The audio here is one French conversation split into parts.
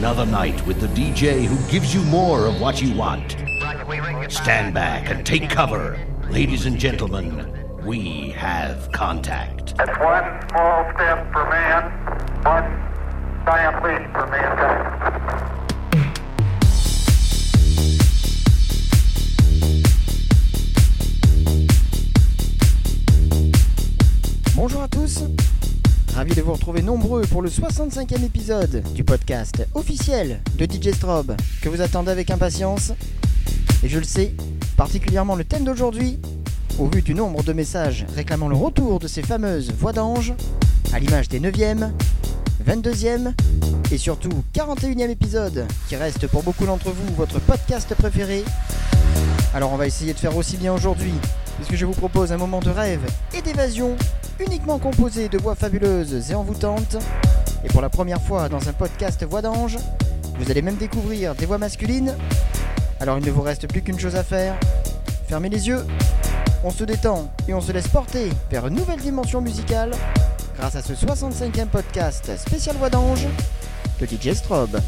another night with the DJ who gives you more of what you want. Stand back and take cover. Ladies and gentlemen, we have contact. It's one small step for man, one giant leap for mankind. Bonjour à tous, ravi de vous retrouver nombreux pour le 65e épisode du podcast officiel de DJ Strobe que vous attendez avec impatience. Et je le sais, particulièrement le thème d'aujourd'hui, au vu du nombre de messages réclamant le retour de ces fameuses voix d'ange, à l'image des 9e, 22e et surtout 41e épisode qui reste pour beaucoup d'entre vous votre podcast préféré. Alors on va essayer de faire aussi bien aujourd'hui, puisque je vous propose un moment de rêve et d'évasion uniquement composé de voix fabuleuses et envoûtantes. Et pour la première fois dans un podcast Voix d'ange, vous allez même découvrir des voix masculines. Alors il ne vous reste plus qu'une chose à faire. Fermez les yeux, on se détend et on se laisse porter vers une nouvelle dimension musicale grâce à ce 65e podcast spécial Voix d'ange de DJ Strobe.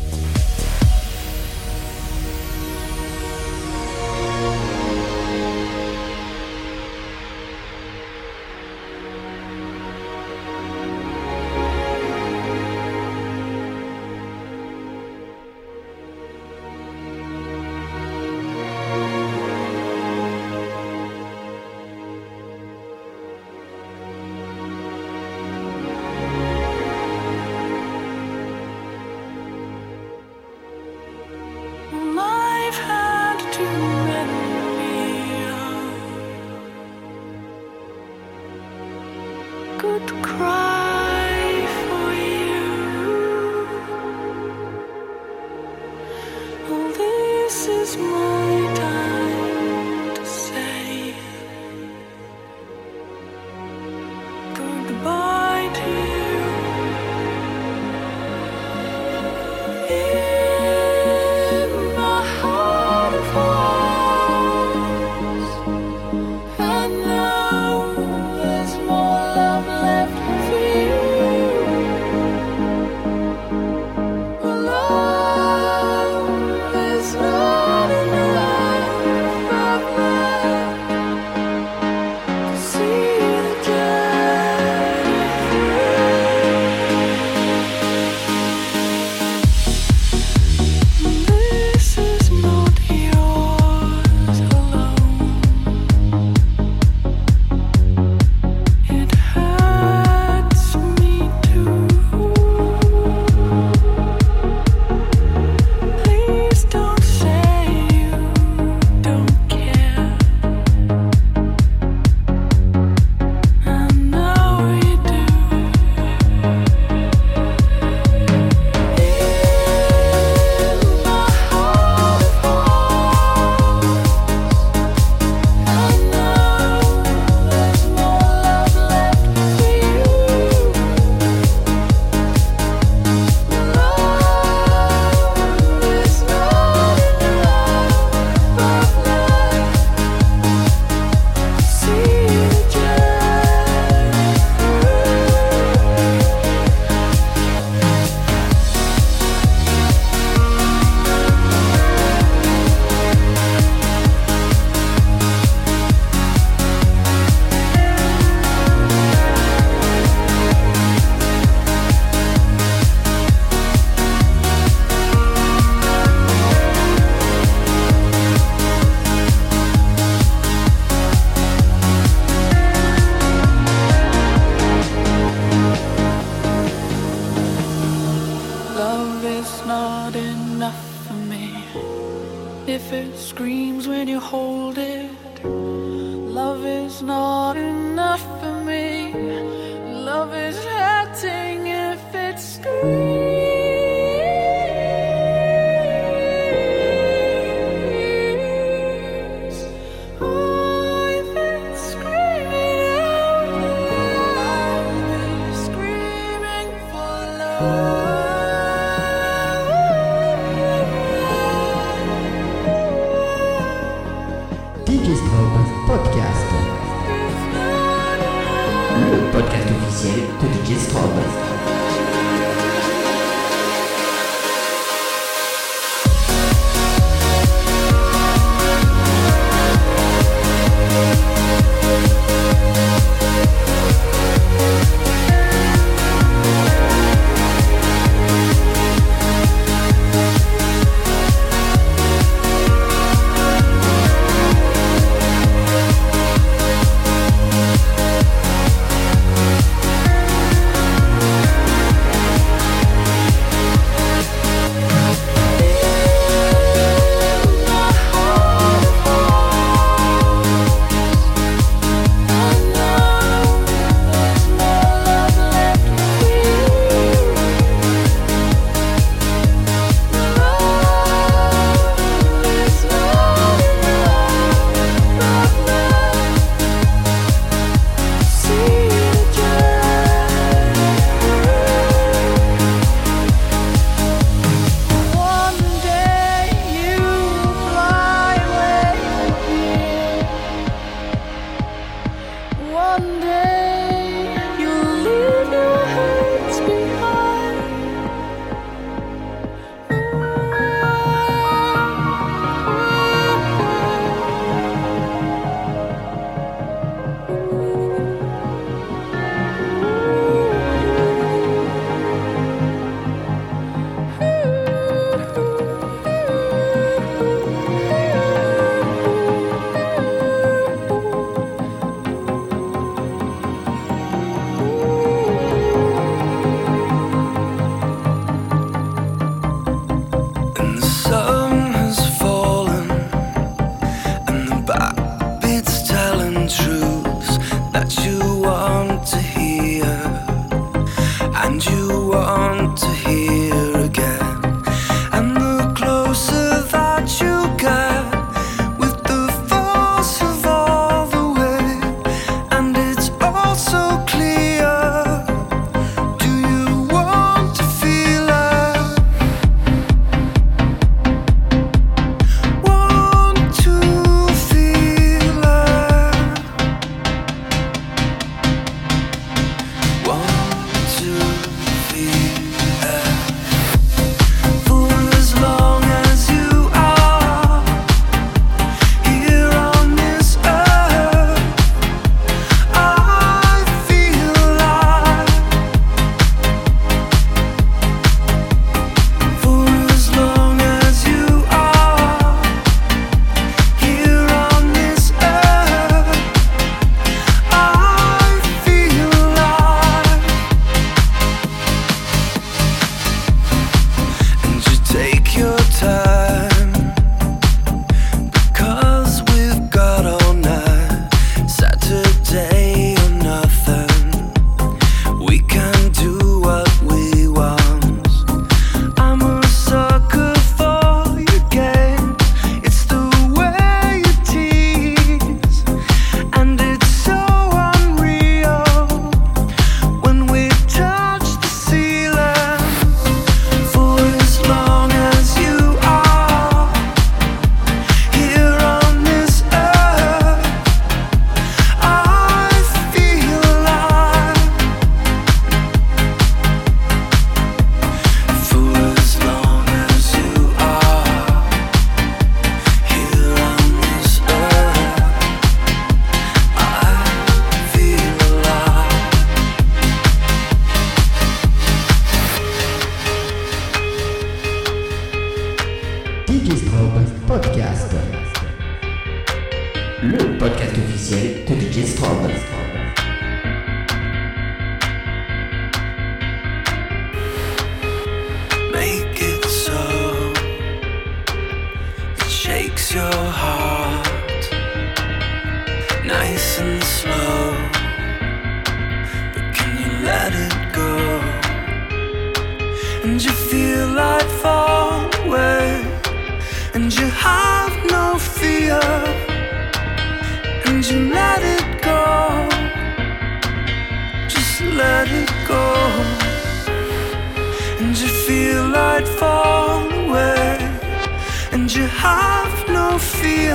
would cry.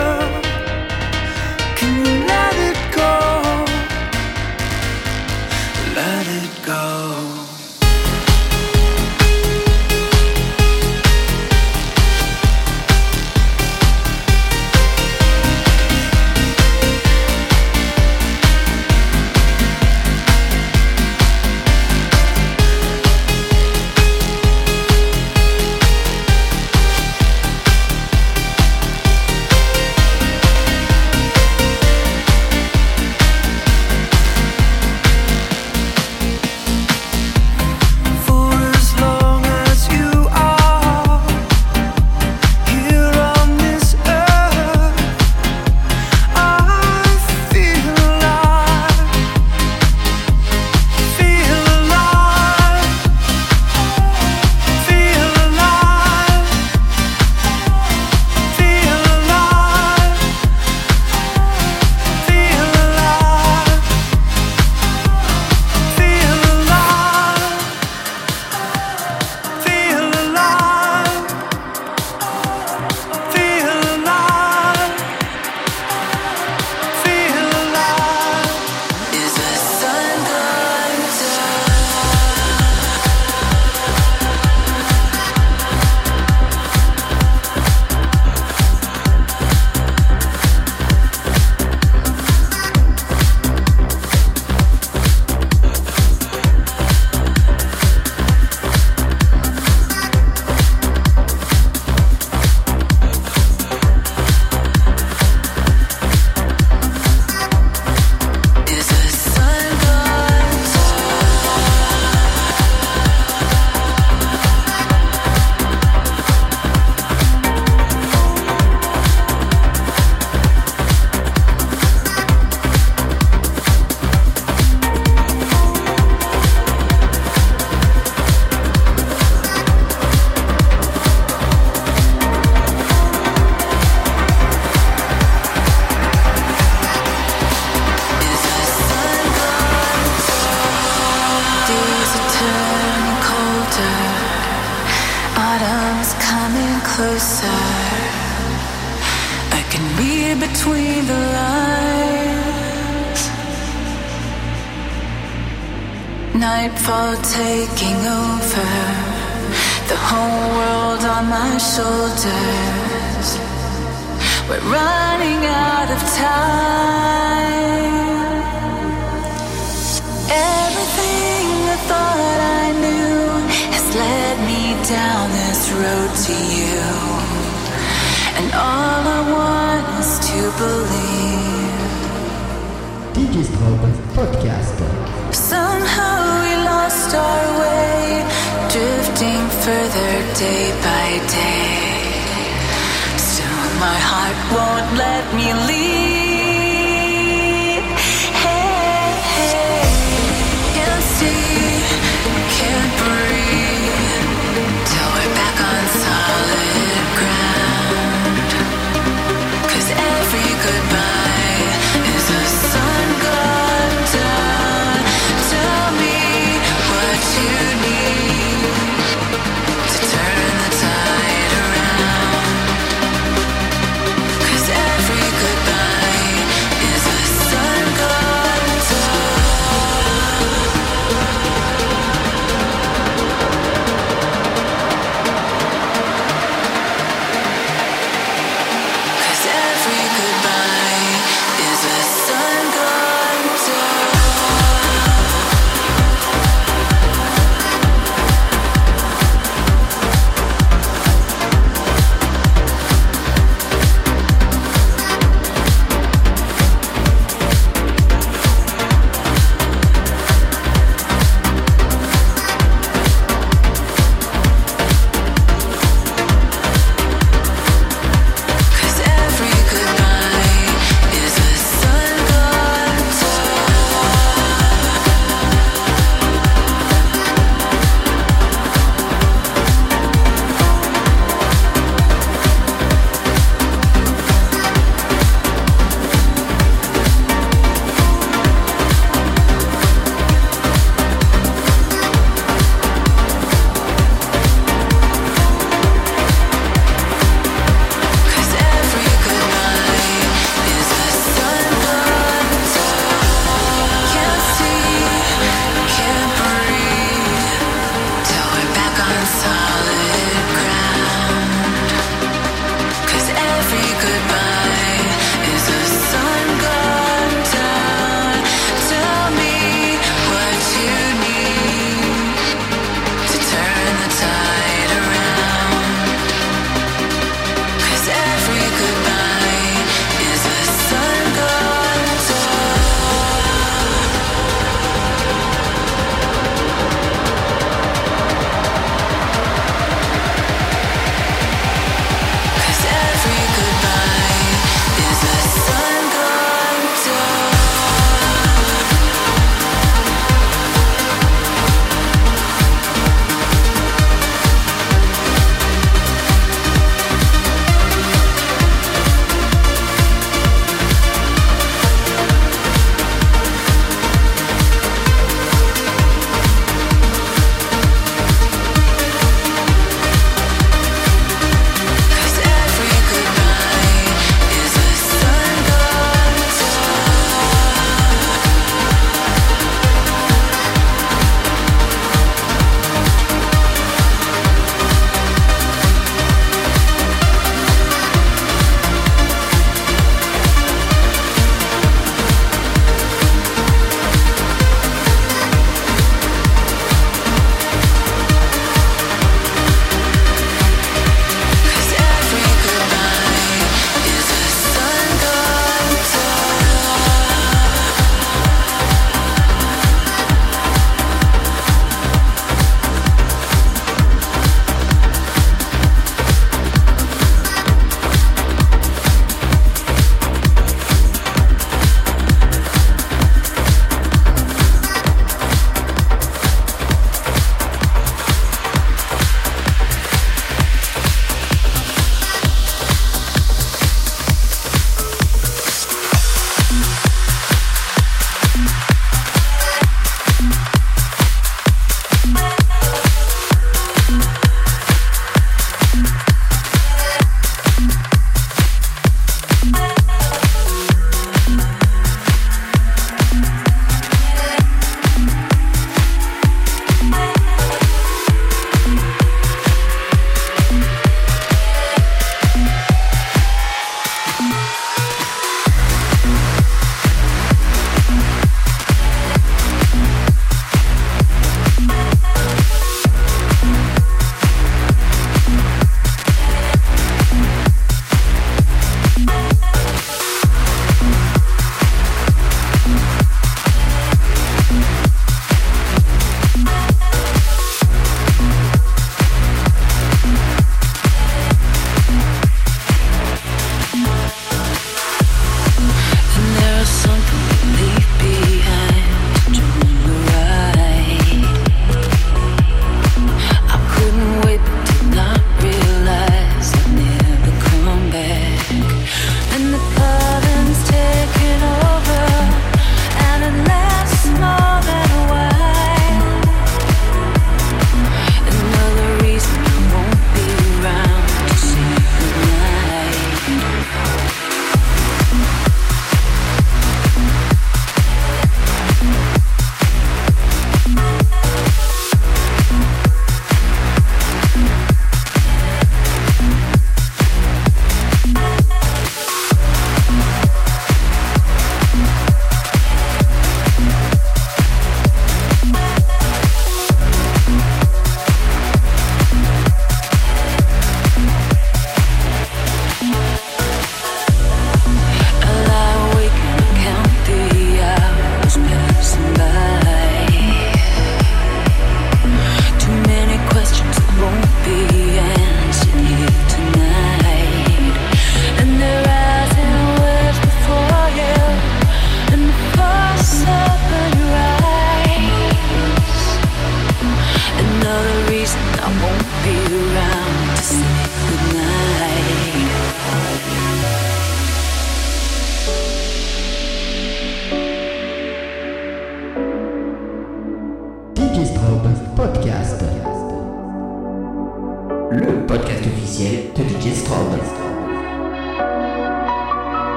love.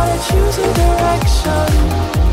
i choose a direction.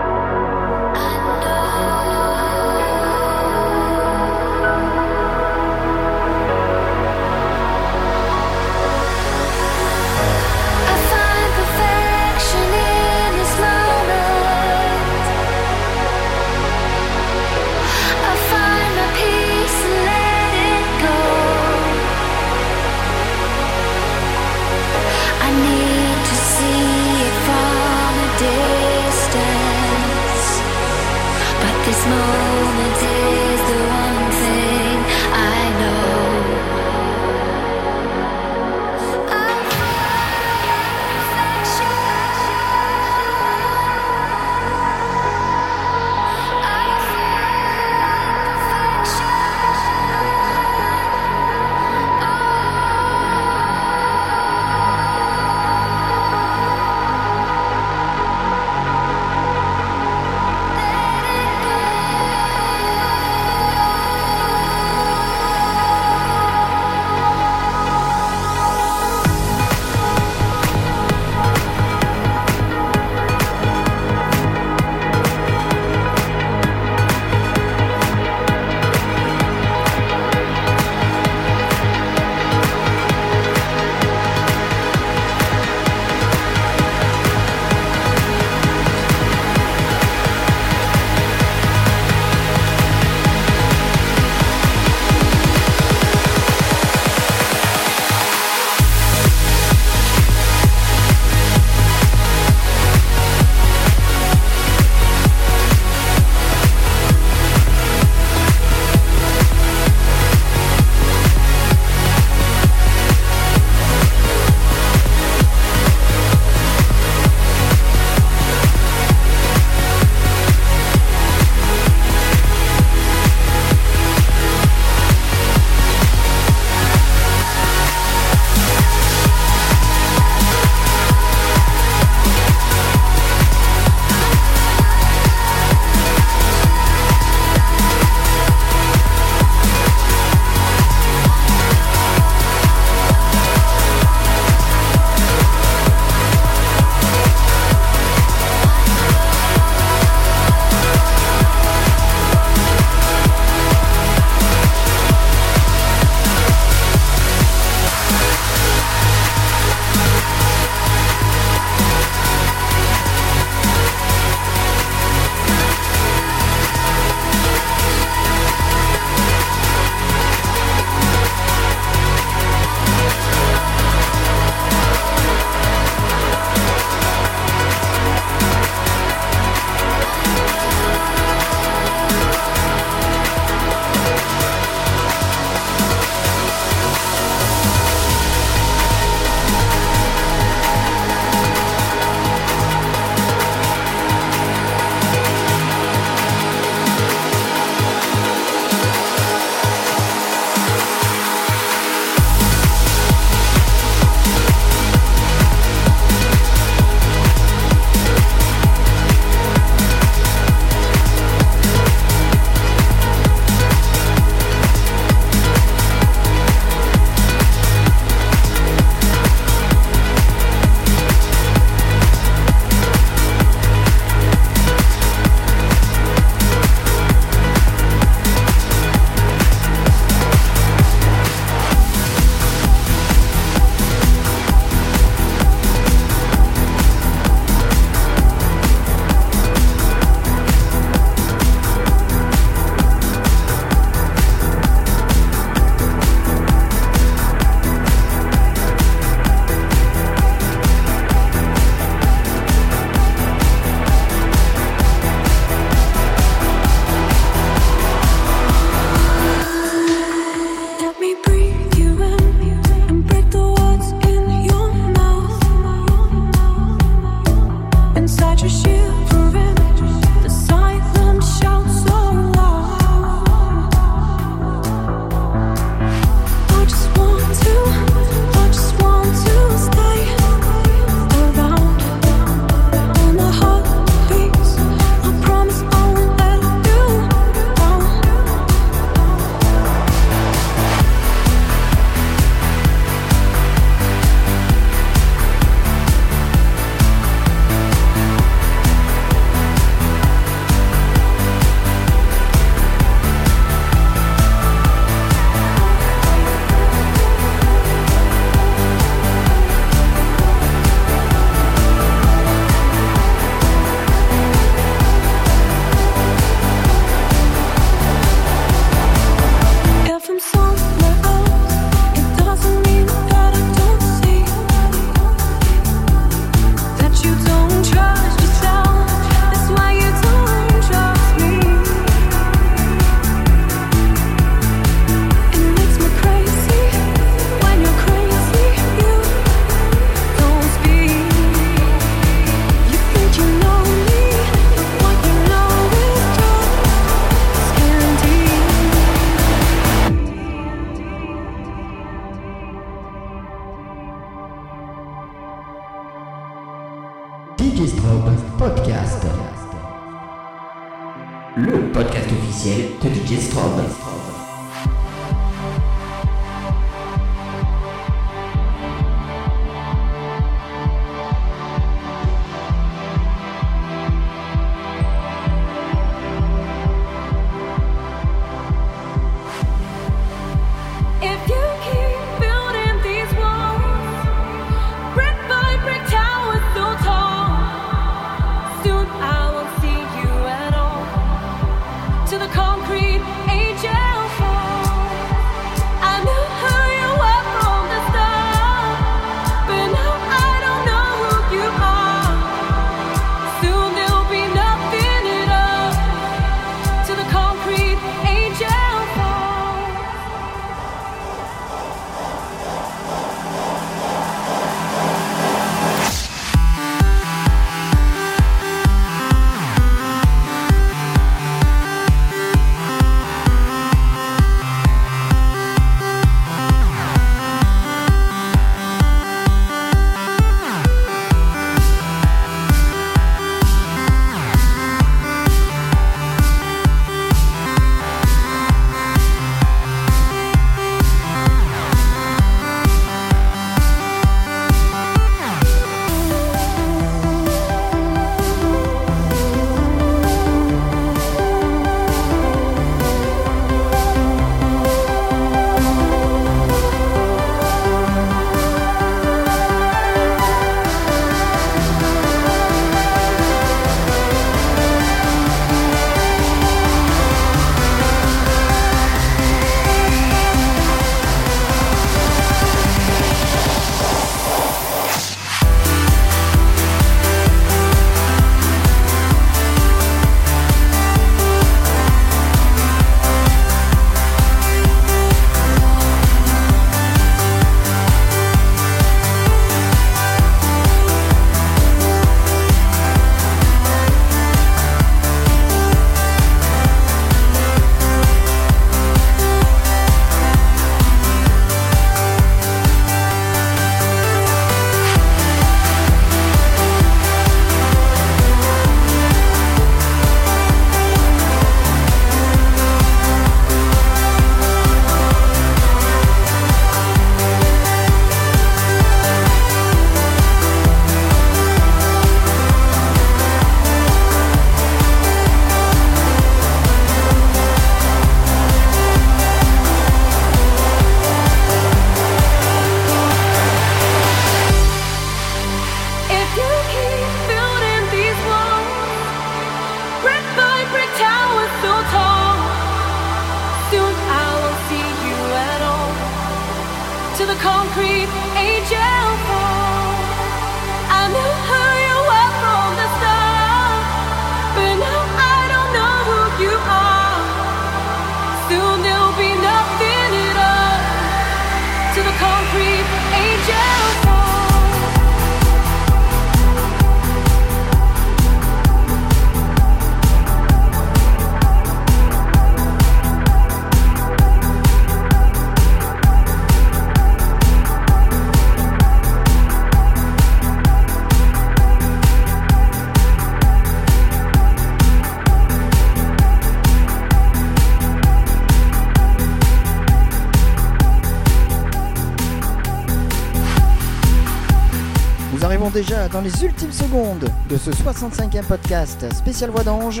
Dans les ultimes secondes de ce 65e podcast spécial Voix d'Ange.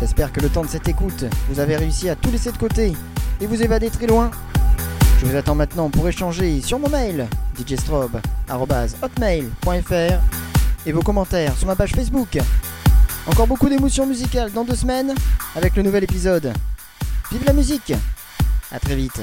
J'espère que le temps de cette écoute, vous avez réussi à tout laisser de côté et vous évader très loin. Je vous attends maintenant pour échanger sur mon mail djstrobe.hotmail.fr et vos commentaires sur ma page Facebook. Encore beaucoup d'émotions musicales dans deux semaines avec le nouvel épisode. Vive la musique À très vite